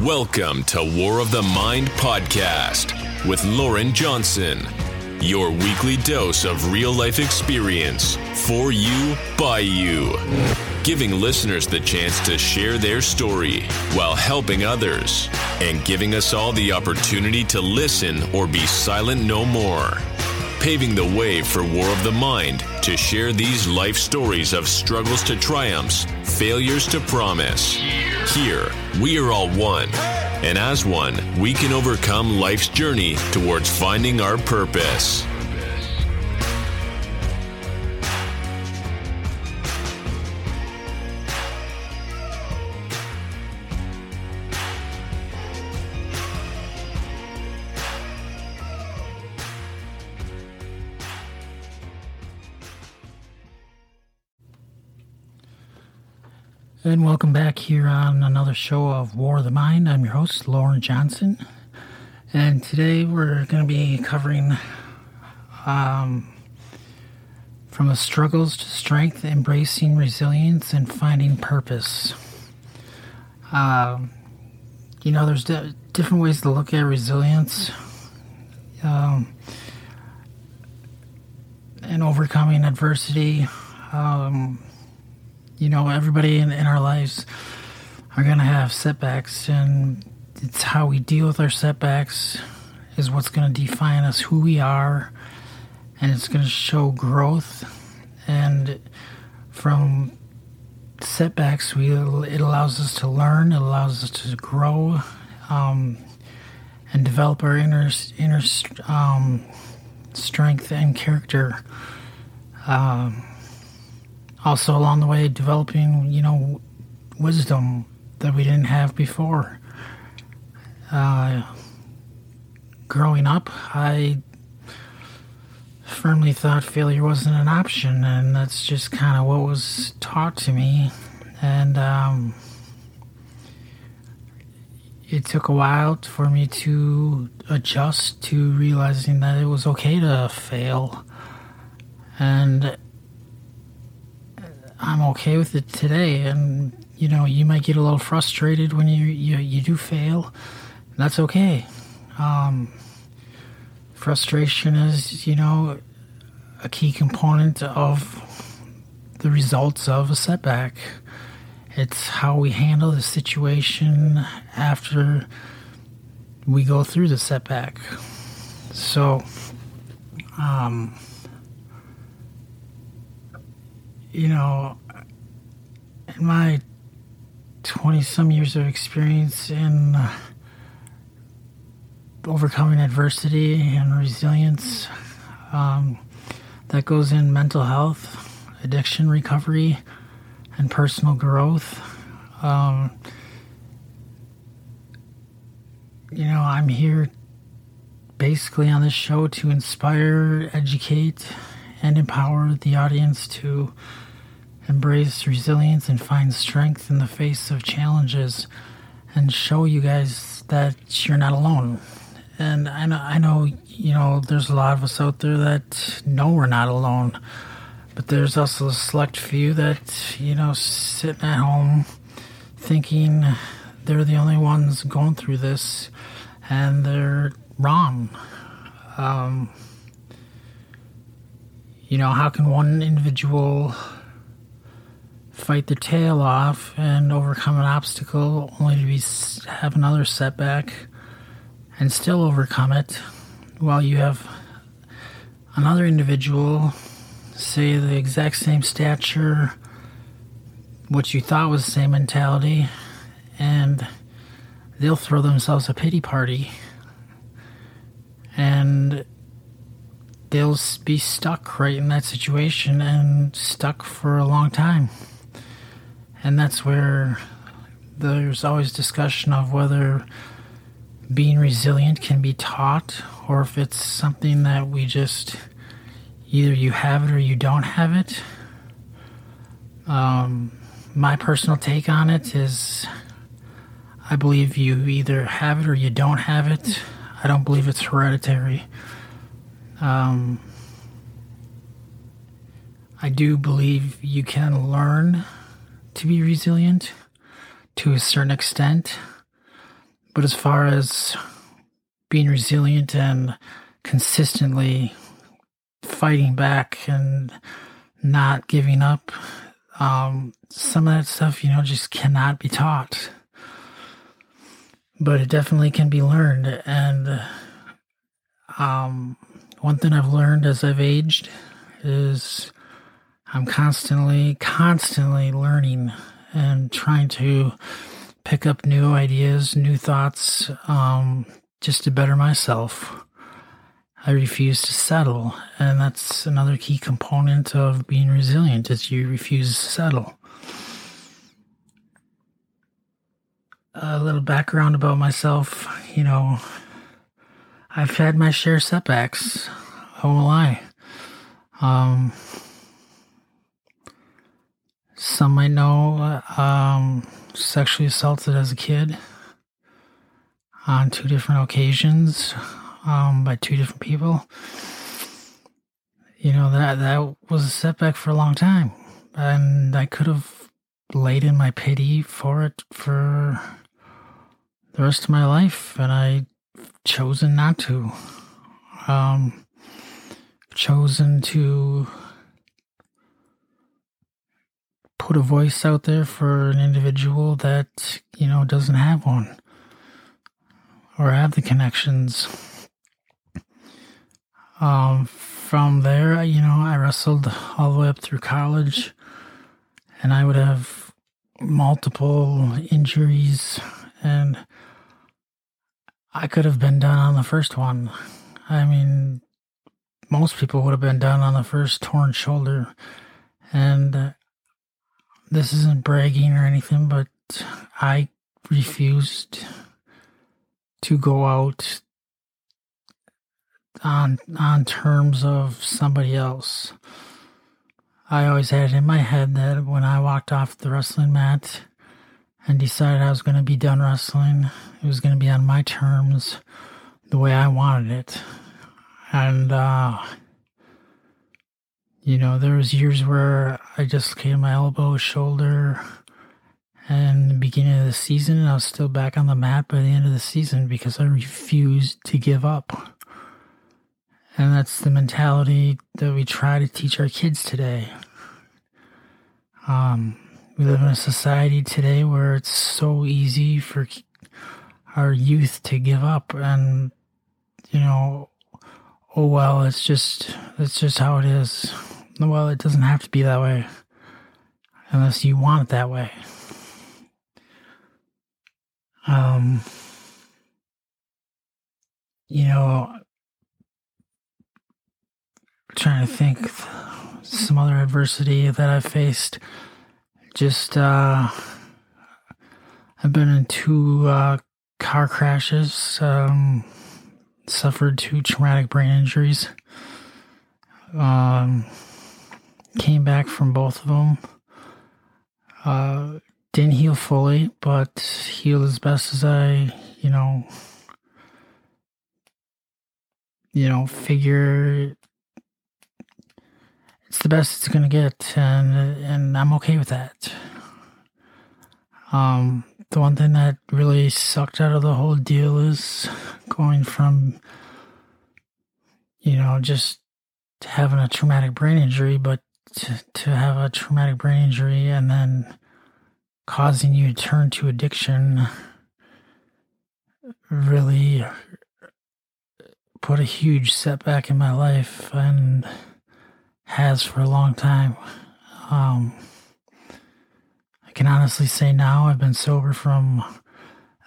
Welcome to War of the Mind podcast with Loren Johnson, your weekly dose of real life experience for you, by you, giving listeners the chance to share their story while helping others, and giving us all the opportunity to listen or be silent no more. Paving the way for War of the Mind to share these life stories of struggles to triumphs, failures to promise. Here, we are all one. And as one, we can overcome life's journey towards finding our purpose. And welcome back here on another show of War of the Mind. I'm your host, Loren Johnson. And today we're going to be covering um, from the struggles to strength, embracing resilience, and finding purpose. Um, you know, there's di- different ways to look at resilience um, and overcoming adversity. Um, you know, everybody in, in our lives are going to have setbacks, and it's how we deal with our setbacks is what's going to define us who we are, and it's going to show growth. And from setbacks, we it allows us to learn, it allows us to grow, um, and develop our inner inner um, strength and character. Um, also along the way developing you know wisdom that we didn't have before. Uh, growing up i firmly thought failure wasn't an option and that's just kind of what was taught to me. And um, it took a while for me to adjust to realizing that it was okay to fail. And I'm okay with it today. And you know, you might get a little frustrated when you you, you do fail. That's okay. Um, frustration is, you know, a key component of the results of a setback. It's how we handle the situation after we go through the setback. So, um, you know, in my 20 some years of experience in uh, overcoming adversity and resilience, um, that goes in mental health, addiction recovery, and personal growth. Um, you know, I'm here basically on this show to inspire, educate, and empower the audience to embrace resilience and find strength in the face of challenges and show you guys that you're not alone. And I know, I know, you know, there's a lot of us out there that know we're not alone, but there's also a select few that, you know, sitting at home thinking they're the only ones going through this and they're wrong. Um, you know, how can one individual fight their tail off and overcome an obstacle only to be have another setback and still overcome it while you have another individual say the exact same stature what you thought was the same mentality and they'll throw themselves a pity party. And they'll be stuck right in that situation and stuck for a long time and that's where there's always discussion of whether being resilient can be taught or if it's something that we just either you have it or you don't have it. Um, my personal take on it is I believe you either have it or you don't have it. I don't believe it's hereditary. Um, I do believe you can learn to be resilient to a certain extent. But as far as being resilient and consistently fighting back and not giving up, um, some of that stuff, you know, just cannot be taught. But it definitely can be learned. And um, one thing I've learned as I've aged is I'm constantly, constantly learning and trying to pick up new ideas, new thoughts, um, just to better myself. I refuse to settle, and that's another key component of being resilient is you refuse to settle. A little background about myself, you know, I've had my share of setbacks. How will I? Um, some might know um, sexually assaulted as a kid on two different occasions um, by two different people. You know that that was a setback for a long time, and I could have laid in my pity for it for the rest of my life, and I chosen not to. Um, chosen to put a voice out there for an individual that you know doesn't have one or have the connections um, from there, you know, I wrestled all the way up through college, and I would have multiple injuries, and I could have been done on the first one. I mean, most people would have been done on the first torn shoulder, and uh, this isn't bragging or anything, but I refused to go out on on terms of somebody else. I always had it in my head that when I walked off the wrestling mat and decided I was going to be done wrestling, it was going to be on my terms, the way I wanted it. And uh you know, there was years where I dislocated my elbow, shoulder, and the beginning of the season, and I was still back on the mat by the end of the season because I refused to give up. And that's the mentality that we try to teach our kids today. Um, we live in a society today where it's so easy for our youth to give up and, you know, oh well, it's just, it's just how it is. Well, it doesn't have to be that way unless you want it that way. Um, you know, trying to think some other adversity that I faced. Just uh, I've been in two uh, car crashes. Um, suffered two traumatic brain injuries. Um, came back from both of them. Uh, didn't heal fully, but healed as best as I, you know, you know, figure it's the best it's gonna get, and and I'm okay with that. Um, the one thing that really sucked out of the whole deal is going from, you know, just having a traumatic brain injury, but to, to have a traumatic brain injury and then causing you to turn to addiction really put a huge setback in my life and has for a long time. Um, I can honestly say now I've been sober from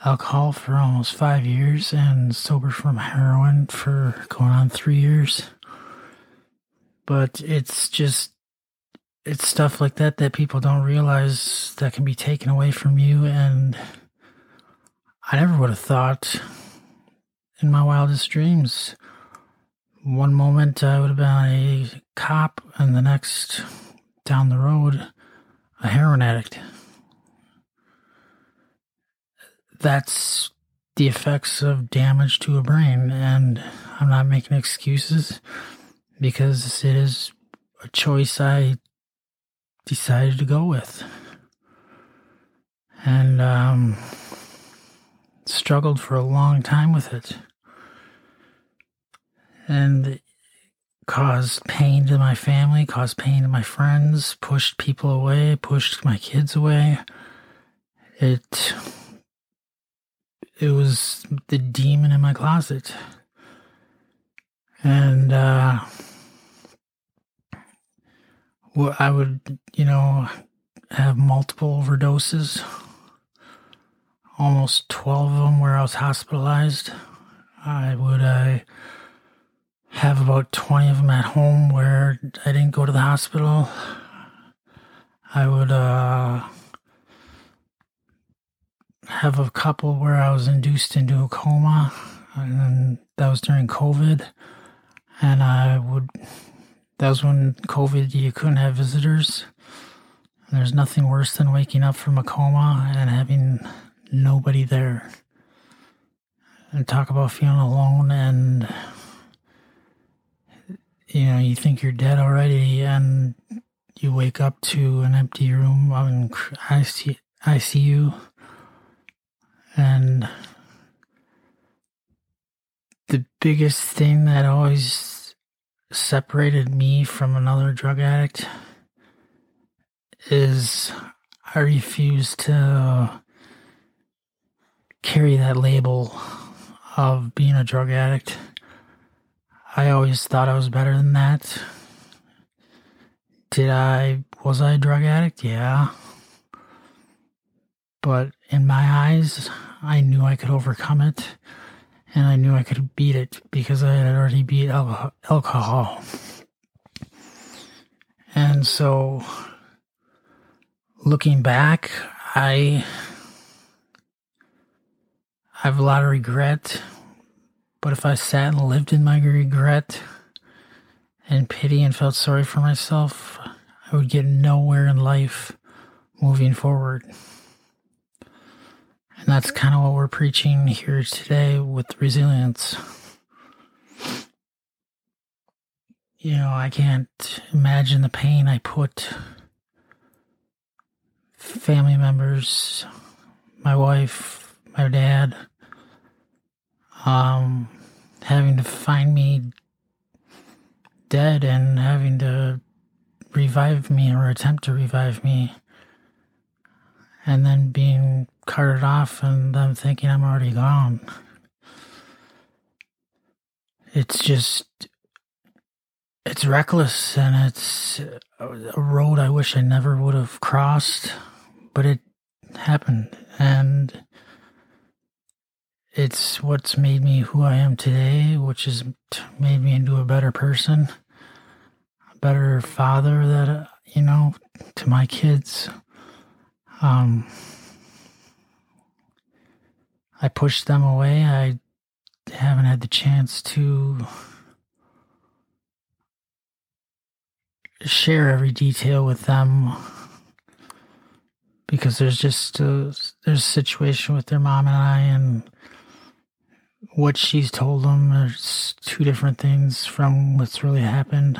alcohol for almost five years and sober from heroin for going on three years. But it's just, it's stuff like that that people don't realize that can be taken away from you. And I never would have thought in my wildest dreams one moment I would have been a cop, and the next down the road, a heroin addict. That's the effects of damage to a brain, and I'm not making excuses because it is a choice I decided to go with. And um, struggled for a long time with it. And caused pain to my family, caused pain to my friends, pushed people away, pushed my kids away. It it was the demon in my closet. And uh well, I would, you know, have multiple overdoses. Almost 12 of them where I was hospitalized. I would uh, have about 20 of them at home where I didn't go to the hospital. I would uh, have a couple where I was induced into a coma, and that was during COVID. And I would, that was when COVID, you couldn't have visitors. There's nothing worse than waking up from a coma and having nobody there. And talk about feeling alone and you know, you think you're dead already and you wake up to an empty room in ICU and the biggest thing that always separated me from another drug addict is I refuse to carry that label of being a drug addict. I always thought I was better than that. Did I, was I a drug addict? Yeah. But in my eyes, I knew I could overcome it and I knew I could beat it because I had already beat alcohol. And so looking back, I I have a lot of regret. But if I sat and lived in my regret and pity and felt sorry for myself, I would get nowhere in life moving forward. And that's kind of what we're preaching here today with resilience. You know, I can't imagine the pain I put family members, my wife, my dad, um, having to find me dead and having to revive me or attempt to revive me, and then being carted off and them thinking I'm already gone. It's just, it's reckless and it's a road I wish I never would have crossed but it happened and it's what's made me who I am today, which has made me into a better person, a better father that, you know, to my kids. Um, I pushed them away. I haven't had the chance to share every detail with them because there's just a, there's a situation with their mom and I and what she's told them. is two different things from what's really happened,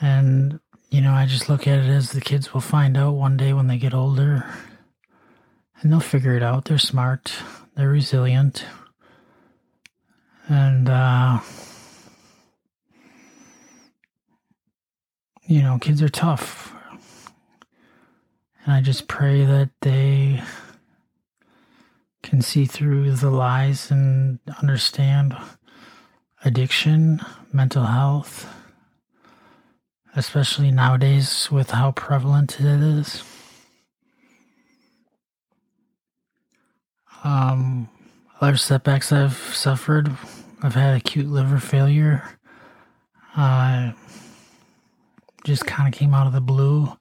and you know I just look at it as the kids will find out one day when they get older, and they'll figure it out. They're smart, they're resilient, and uh, you know kids are tough and I just pray that they can see through the lies and understand addiction, mental health, especially nowadays with how prevalent it is. Um, other setbacks I've suffered, I've had acute liver failure. Uh, just kind of came out of the blue.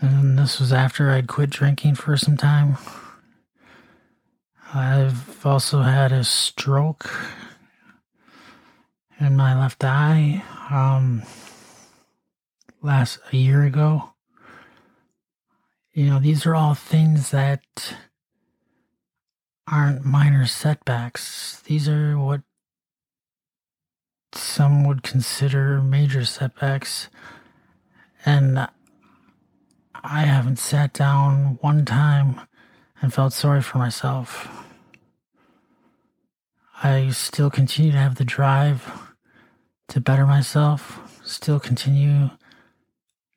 And this was after I'd quit drinking for some time. I've also had a stroke in my left eye um, last a year ago. You know, these are all things that aren't minor setbacks. These are what some would consider major setbacks. And I haven't sat down one time and felt sorry for myself. I still continue to have the drive to better myself, still continue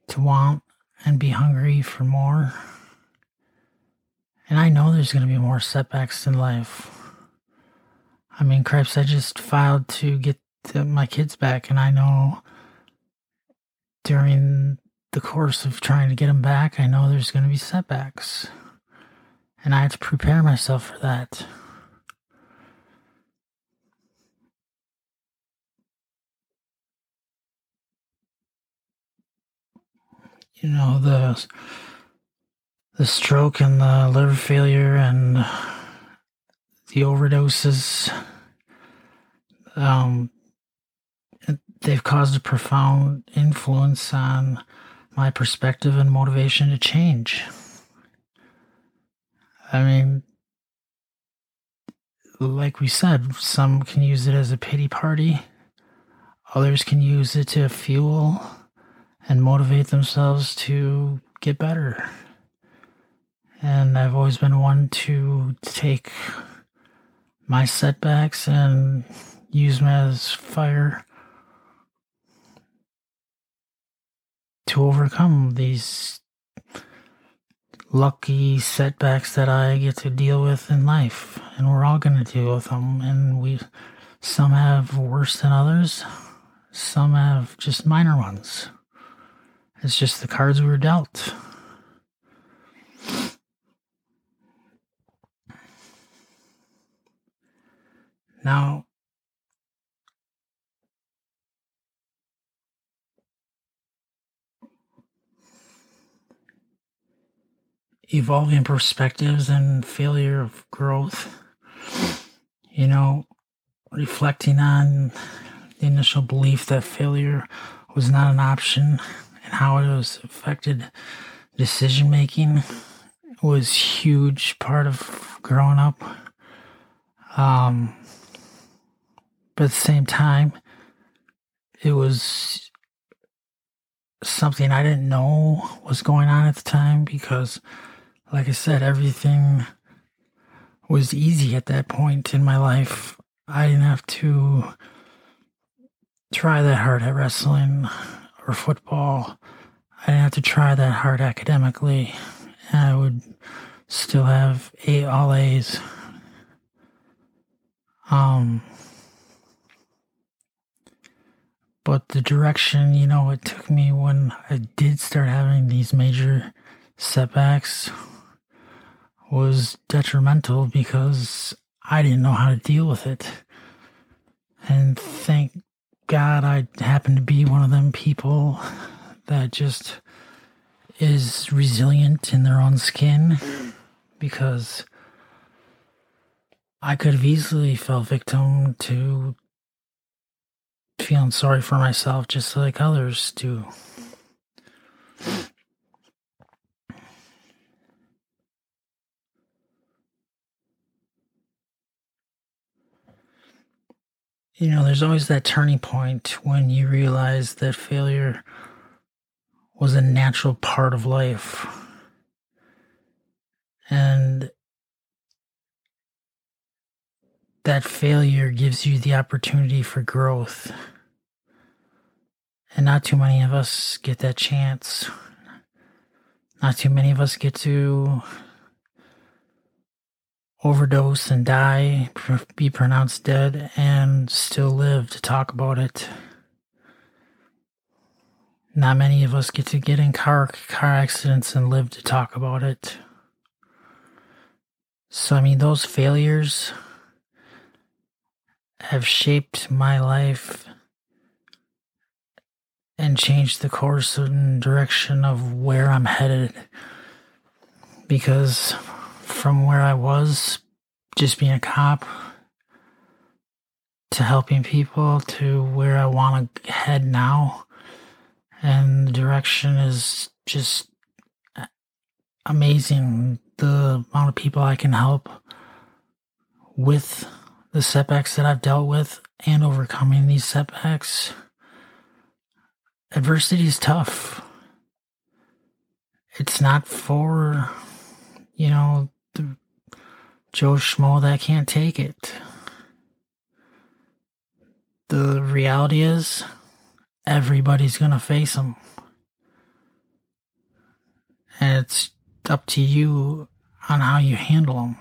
to want and be hungry for more. And I know there's going to be more setbacks in life. I mean, cripes, I just filed to get my kids back, and I know during the course of trying to get them back, I know there's going to be setbacks. And I had to prepare myself for that. You know, the the stroke and the liver failure and the overdoses um, they've caused a profound influence on my perspective and motivation to change. I mean, like we said, some can use it as a pity party, others can use it to fuel and motivate themselves to get better. And I've always been one to take my setbacks and use them as fire to overcome these lucky setbacks that I get to deal with in life. And we're all going to deal with them. And we, some have worse than others, some have just minor ones. It's just the cards we were dealt. Now, evolving perspectives and failure of growth. You know, reflecting on the initial belief that failure was not an option and how it was affected decision making was huge part of growing up. Um, but at the same time, it was something I didn't know was going on at the time because like I said, everything was easy at that point in my life. I didn't have to try that hard at wrestling or football. I didn't have to try that hard academically. And I would still have eight all A's. Um, but the direction, you know, it took me when I did start having these major setbacks was detrimental because I didn't know how to deal with it. And thank God I happen to be one of them people that just is resilient in their own skin because I could have easily fell victim to feeling sorry for myself just like others do. You know, there's always that turning point when you realize that failure was a natural part of life. And that failure gives you the opportunity for growth. And not too many of us get that chance. Not too many of us get to overdose and die, be pronounced dead, and still live to talk about it. Not many of us get to get in car car accidents and live to talk about it. So I mean those failures have shaped my life and changed the course and direction of where I'm headed because from where I was, just being a cop, to helping people to where I want to head now. And the direction is just amazing. The amount of people I can help with the setbacks that I've dealt with and overcoming these setbacks. Adversity is tough. It's not for, you know, Joe Schmo that can't take it. the reality is everybody's going to face them. And it's up to you on how you handle them.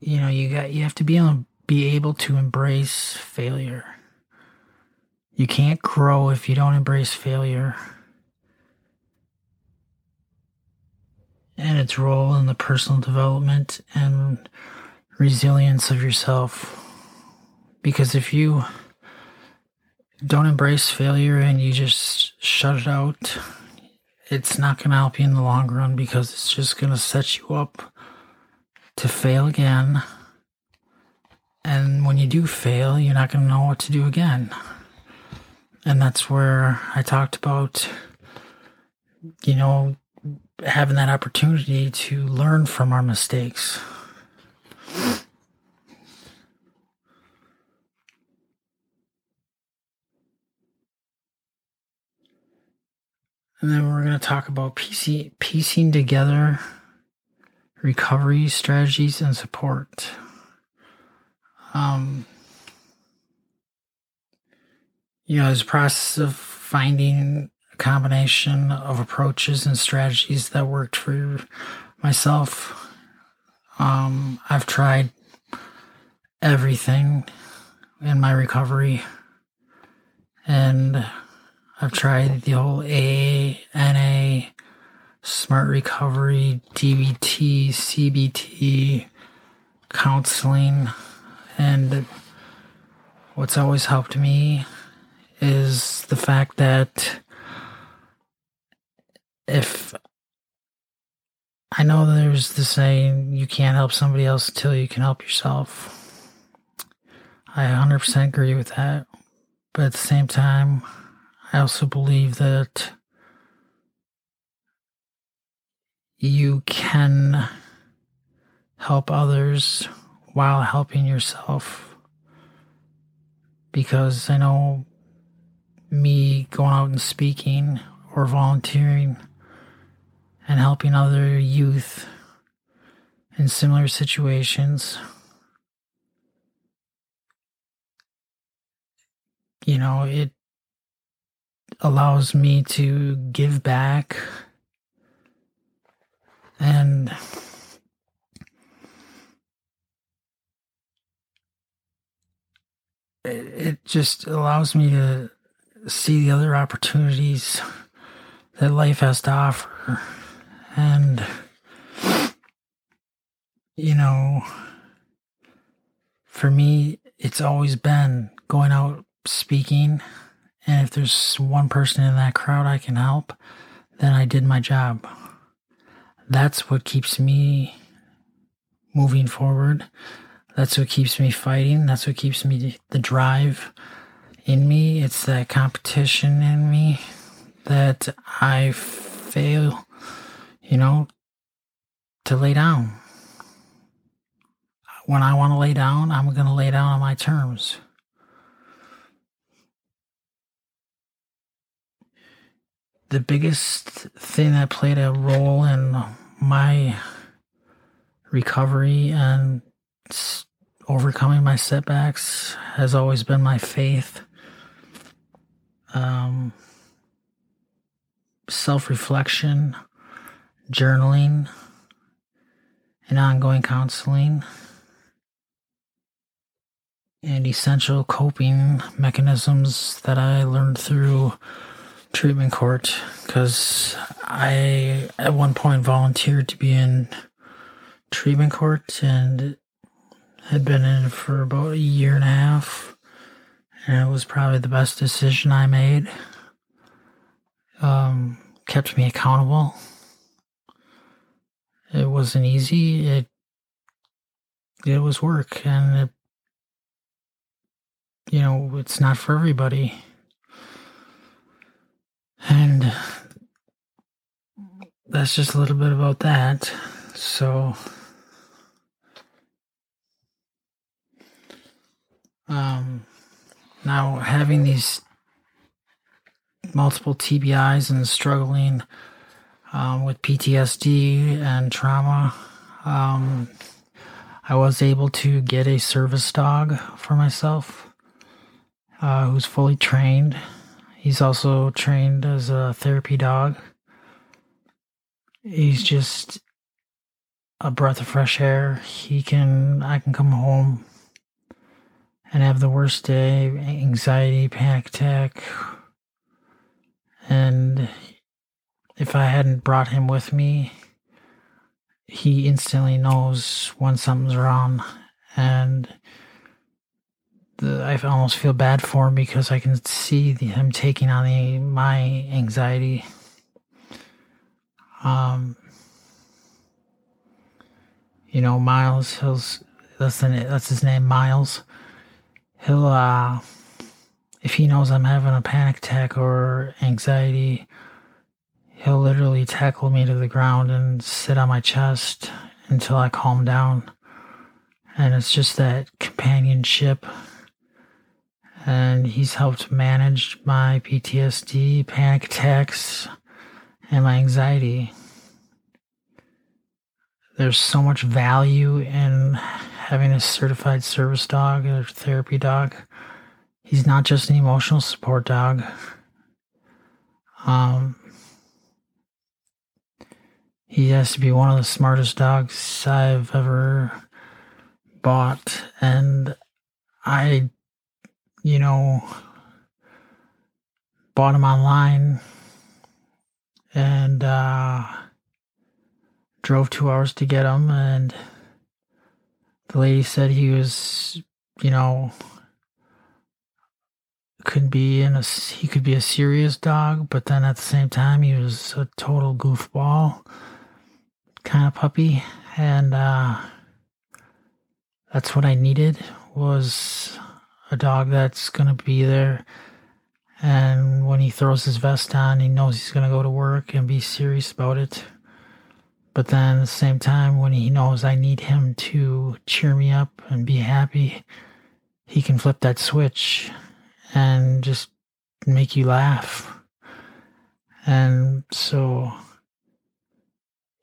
You know, you got you have to be able, be able to embrace failure. You can't grow if you don't embrace failure. And its role in the personal development and resilience of yourself. Because if you don't embrace failure and you just shut it out, it's not going to help you in the long run because it's just going to set you up to fail again. And when you do fail, you're not going to know what to do again. And that's where I talked about, you know, having that opportunity to learn from our mistakes. And then we're going to talk about piecing, piecing together recovery strategies and support. Um, you know, a process of finding combination of approaches and strategies that worked for myself. Um, I've tried everything in my recovery and I've tried the whole A, NA, Smart Recovery, DBT, CBT, counseling, and what's always helped me is the fact that if I know there's the saying, you can't help somebody else until you can help yourself. I 100% agree with that. But at the same time, I also believe that you can help others while helping yourself. Because I know me going out and speaking or volunteering and helping other youth in similar situations. You know, it allows me to give back and it just allows me to see the other opportunities that life has to offer and you know for me it's always been going out speaking and if there's one person in that crowd I can help, then I did my job. That's what keeps me moving forward. That's what keeps me fighting. That's what keeps me the drive in me. It's that competition in me that I fail, you know, to lay down. When I want to lay down, I'm going to lay down on my terms. the biggest thing that played a role in my recovery and overcoming my setbacks has always been my faith. Um, self reflection, journaling, and ongoing counseling, and essential coping mechanisms that I learned through treatment court because I, at one point, volunteered to be in treatment court and had been in for about a year and a half. And it was probably the best decision I made. Um, kept me accountable. It wasn't easy. It it was work, and it, you know, it's not for everybody. And that's just a little bit about that. So, um, now having these multiple TBIs and struggling um, with PTSD and trauma, um, I was able to get a service dog for myself uh, who's fully trained. He's also trained as a therapy dog. He's just a breath of fresh air. He can, I can come home and have the worst day, anxiety, panic attack. And if I hadn't brought him with me, he instantly knows when something's wrong and the, I almost feel bad for him because I can see the, him taking on the, my anxiety. Um, you know, Miles, he'll, that's, the, that's his name, Miles. He'll, uh, if he knows I'm having a panic attack or anxiety, he'll literally tackle me to the ground and sit on my chest until I calm down. And it's just that companionship. And he's helped manage my PTSD, panic attacks, and my anxiety. There's so much value in having a certified service dog or therapy dog. He's not just an emotional support dog. Um, he has to be one of the smartest dogs I've ever bought. And I, you know, bought him online and uh, drove two hours to get him. And the lady said he was, you know, could be in a he could be a serious dog, but then at the same time he was a total goofball kind of puppy, and uh, that's what I needed was a dog that's gonna be there. And when he throws his vest on, he knows he's gonna go to work and be serious about it. But then at the same time, when he knows I need him to cheer me up and be happy, he can flip that switch and just make you laugh. And so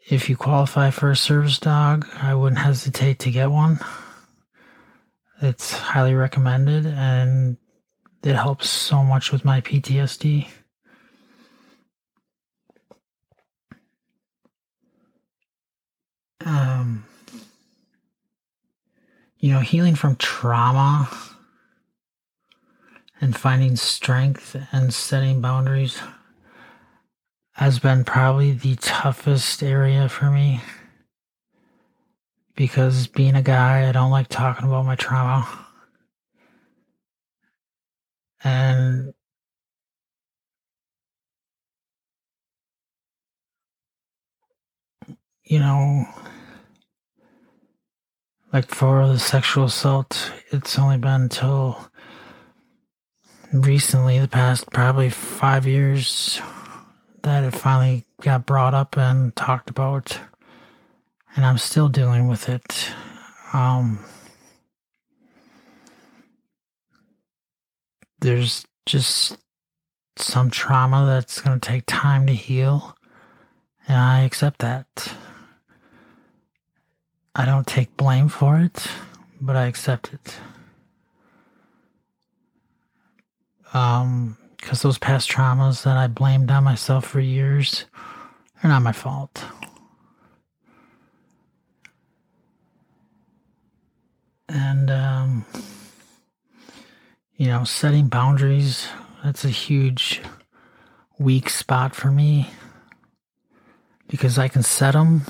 if you qualify for a service dog, I wouldn't hesitate to get one. It's highly recommended and it helps so much with my PTSD. Um, you know, healing from trauma and finding strength and setting boundaries has been probably the toughest area for me because being a guy, I don't like talking about my trauma. And you know, like for the sexual assault, it's only been until recently, the past probably five years, that it finally got brought up and talked about, and I'm still dealing with it. Um, there's just some trauma that's going to take time to heal, and I accept that. I don't take blame for it, but I accept it. Um, because those past traumas that I blamed on myself for years are not my fault. And, um, you know, setting boundaries, that's a huge weak spot for me because I can set them,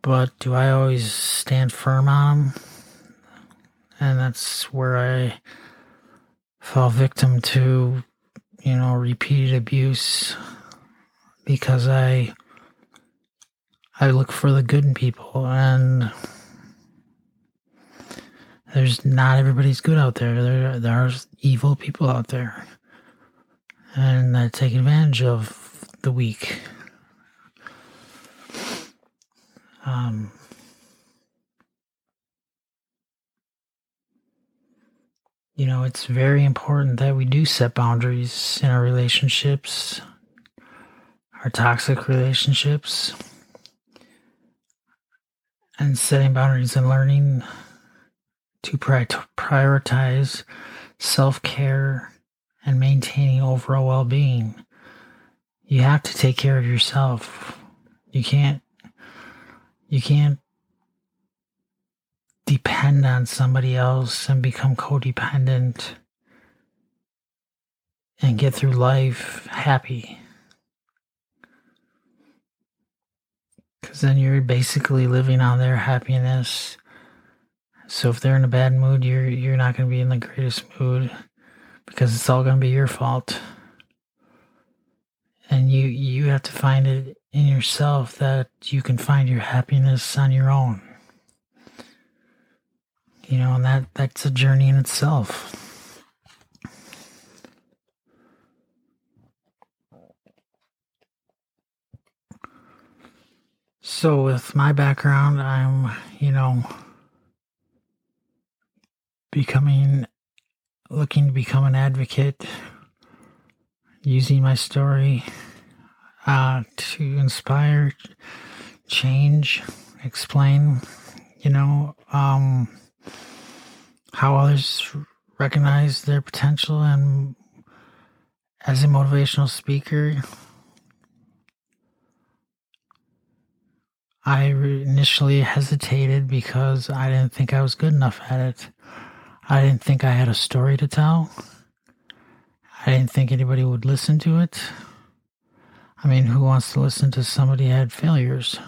but do I always stand firm on them? And that's where I fell victim to, you know, repeated abuse because I I look for the good in people and there's not everybody's good out there. There there are evil people out there. And that take advantage of the weak. Um you know, it's very important that we do set boundaries in our relationships, our toxic relationships. and setting boundaries and learning to prioritize self care and maintaining overall well being. You have to take care of yourself. You can't, you can't depend on somebody else and become codependent and get through life happy. Because then you're basically living on their happiness. So if they're in a bad mood, you're you're not going to be in the greatest mood because it's all going to be your fault. And you you have to find it in yourself that you can find your happiness on your own. You know, and that that's a journey in itself. So, with my background, I'm, you know, becoming, looking to become an advocate, using my story uh, to inspire, change, explain, you know, um, how others recognize their potential and as a motivational speaker I initially hesitated because I didn't think I was good enough at it. I didn't think I had a story to tell. I didn't think anybody would listen to it. I mean, who wants to listen to somebody had failures?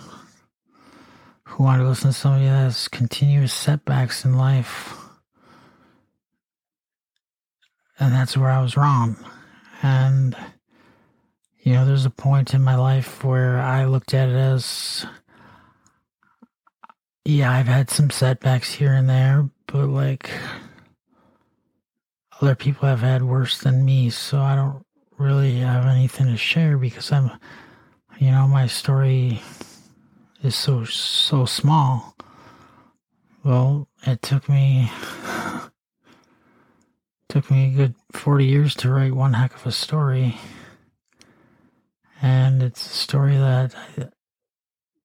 Who wants to listen to somebody that has continuous setbacks in life? And that's where I was wrong. And, you know, there's a point in my life where I looked at it as yeah, I've had some setbacks here and there, but like other people have had worse than me, so I don't really have anything to share because I'm, you know, my story is so so small. Well, it took me took me a good 40 years to write one heck of a story. And it's a story that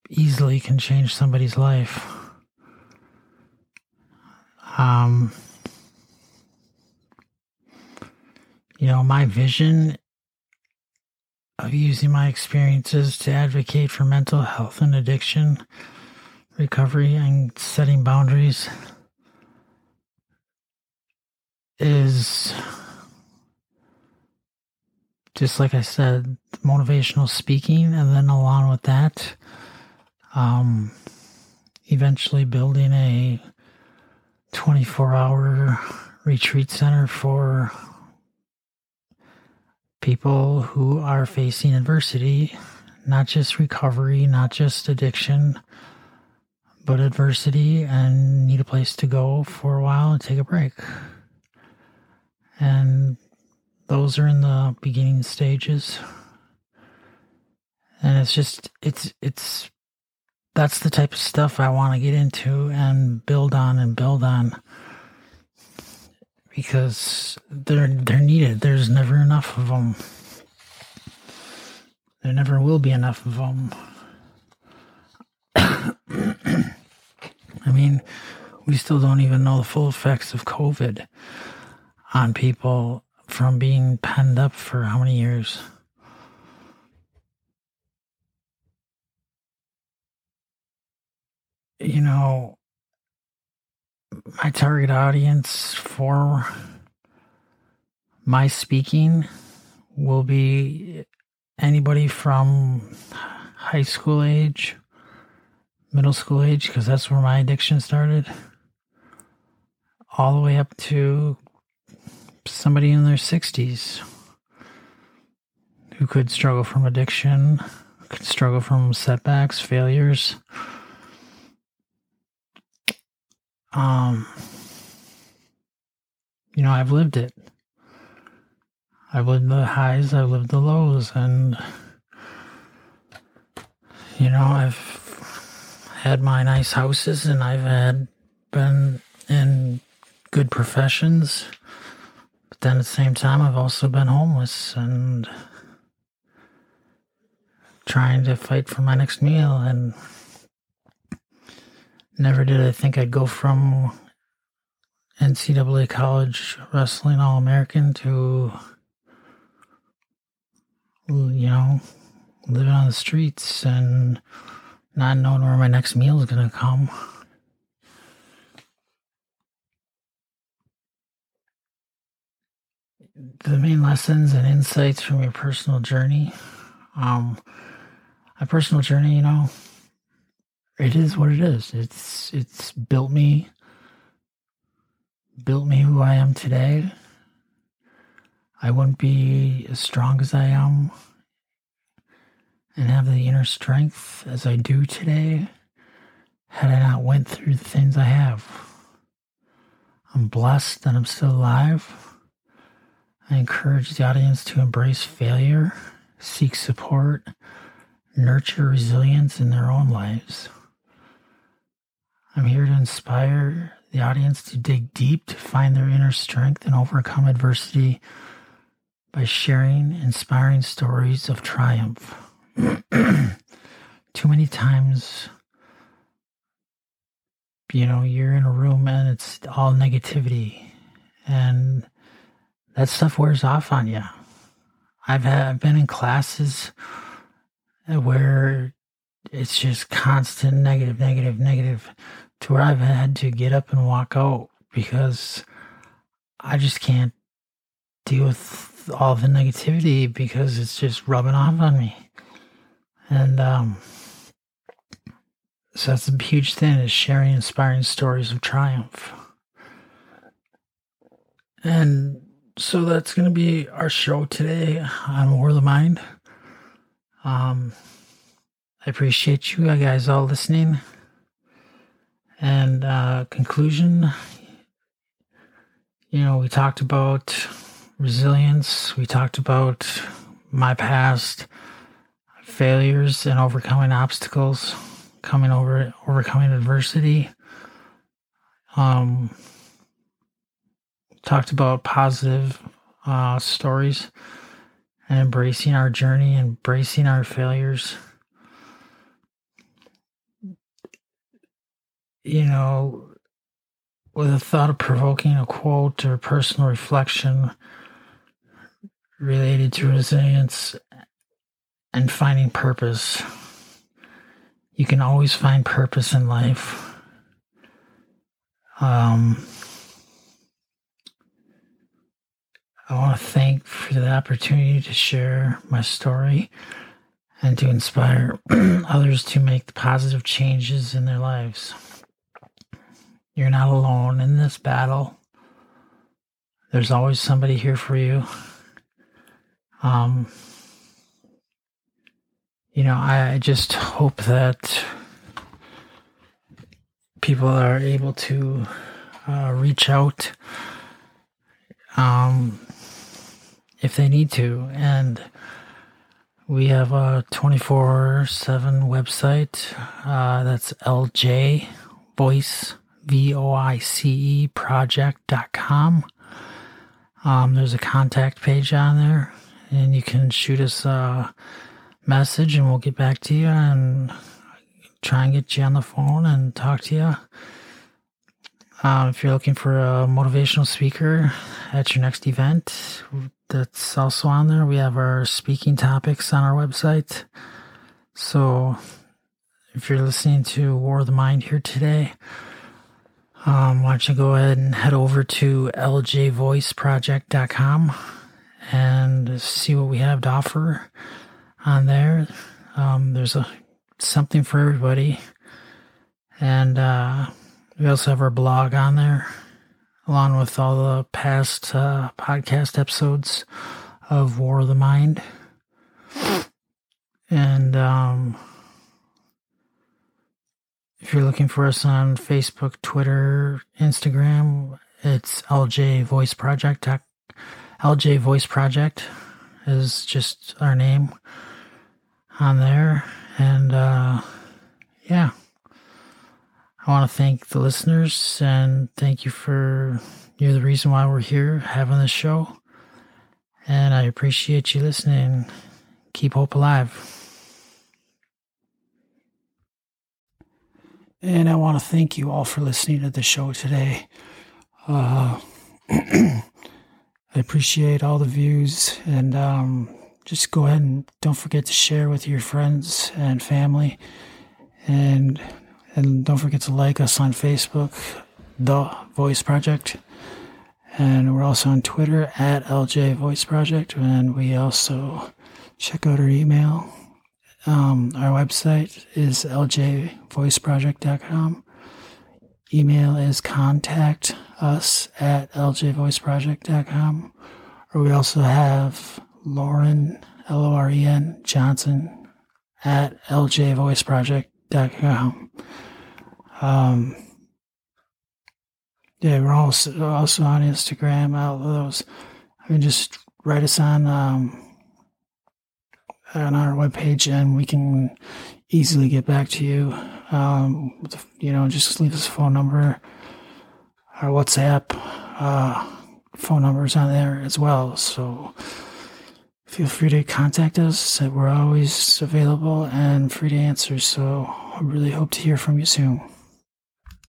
easily can change somebody's life. Um, you know, my vision of using my experiences to advocate for mental health and addiction recovery and setting boundaries is just like I said, motivational speaking, and then along with that, um, eventually building a 24 hour retreat center for people who are facing adversity, not just recovery, not just addiction, but adversity and need a place to go for a while and take a break. And those are in the beginning stages. And it's just, it's, it's that's the type of stuff I want to get into and build on and build on because they're they're needed. There's never enough of them. There never will be enough of them. I mean, we still don't even know the full effects of COVID on people from being penned up for how many years? you know, my target audience for my speaking will be anybody from high school age, middle school age, because that's where my addiction started, all the way up to somebody in their 60s who could struggle from addiction, could struggle from setbacks, failures um, you know, I've lived it. I've lived the highs, I've lived the lows, and, you know, I've had my nice houses and I've had been in good professions. Then at the same time, I've also been homeless and trying to fight for my next meal. And never did I think I'd go from NCAA college wrestling All American to, you know, living on the streets and not knowing where my next meal is going to come. The main lessons and insights from your personal journey. Um, my personal journey, you know, it is what it is. It's it's built me built me who I am today. I wouldn't be as strong as I am and have the inner strength as I do today had I not went through the things I have. I'm blessed that I'm still alive. I encourage the audience to embrace failure, seek support, nurture resilience in their own lives. I'm here to inspire the audience to dig deep to find their inner strength and overcome adversity by sharing inspiring stories of triumph. Too many times, you know, you're in a room and it's all negativity, and that stuff wears off on you. I've had, I've been in classes where it's just constant negative, negative, negative to where I've had to get up and walk out because I just can't deal with all the negativity because it's just rubbing off on me. And um, so that's a huge thing is sharing inspiring stories of triumph. And so that's going to be our show today on War of the Mind. Um, I appreciate you guys all listening. And uh, conclusion, you know, we talked about resilience. We talked about my past failures and overcoming obstacles, coming over, overcoming adversity. Um, talked about positive uh, stories and embracing our journey, embracing our failures. you know, with a thought of provoking a quote or personal reflection related to resilience and finding purpose. You can always find purpose in life. Um, I want to thank for the opportunity to share my story and to inspire others to make the positive changes in their lives. You're not alone in this battle. There's always somebody here for you. Um, you know, I just hope that people are able to uh, reach out um, if they need to. And we have a 24 7 website uh, that's LJ Voice V-O-I-C-E project.com. Um, there's a contact page on there, and you can shoot us a message, and we'll get back to you and try and get you on the phone and talk to you. Um, if you're looking for a motivational speaker at your next event, that's also on there. We have our speaking topics on our website. So if you're listening to War of the Mind here today, um, why don't you go ahead and head over to ljvoiceproject.com and see what we have to offer on there. Um, there's a something for everybody, and uh, we also have our blog on there, along with all the past uh, podcast episodes of War of the Mind, and um, if you're looking for us on Facebook, Twitter, Instagram, it's LJ Voice Project. LJ Voice Project is just our name on there. And uh, yeah, I want to thank the listeners and thank you for you're the reason why we're here having this show. And I appreciate you listening. Keep hope alive. And I want to thank you all for listening to the show today. Uh, I appreciate all the views and um, just go ahead and don't forget to share with your friends and family. And and don't forget to like us on Facebook, The Voice Project. And we're also on Twitter at LJ Voice Project. And we also check out our email. Um, our website is ljvoiceproject.com. Email is contact us at ljvoiceproject.com. Or we also have Loren, L O R E N, Johnson at ljvoiceproject.com. Um, yeah, we're also also on Instagram. Those. I mean, just write us on um, on our webpage, and we can easily get back to you. Um, you know, just leave us a phone number. Our WhatsApp uh, phone numbers on there as well. So feel free to contact us. We're always available and free to answer. So I really hope to hear from you soon.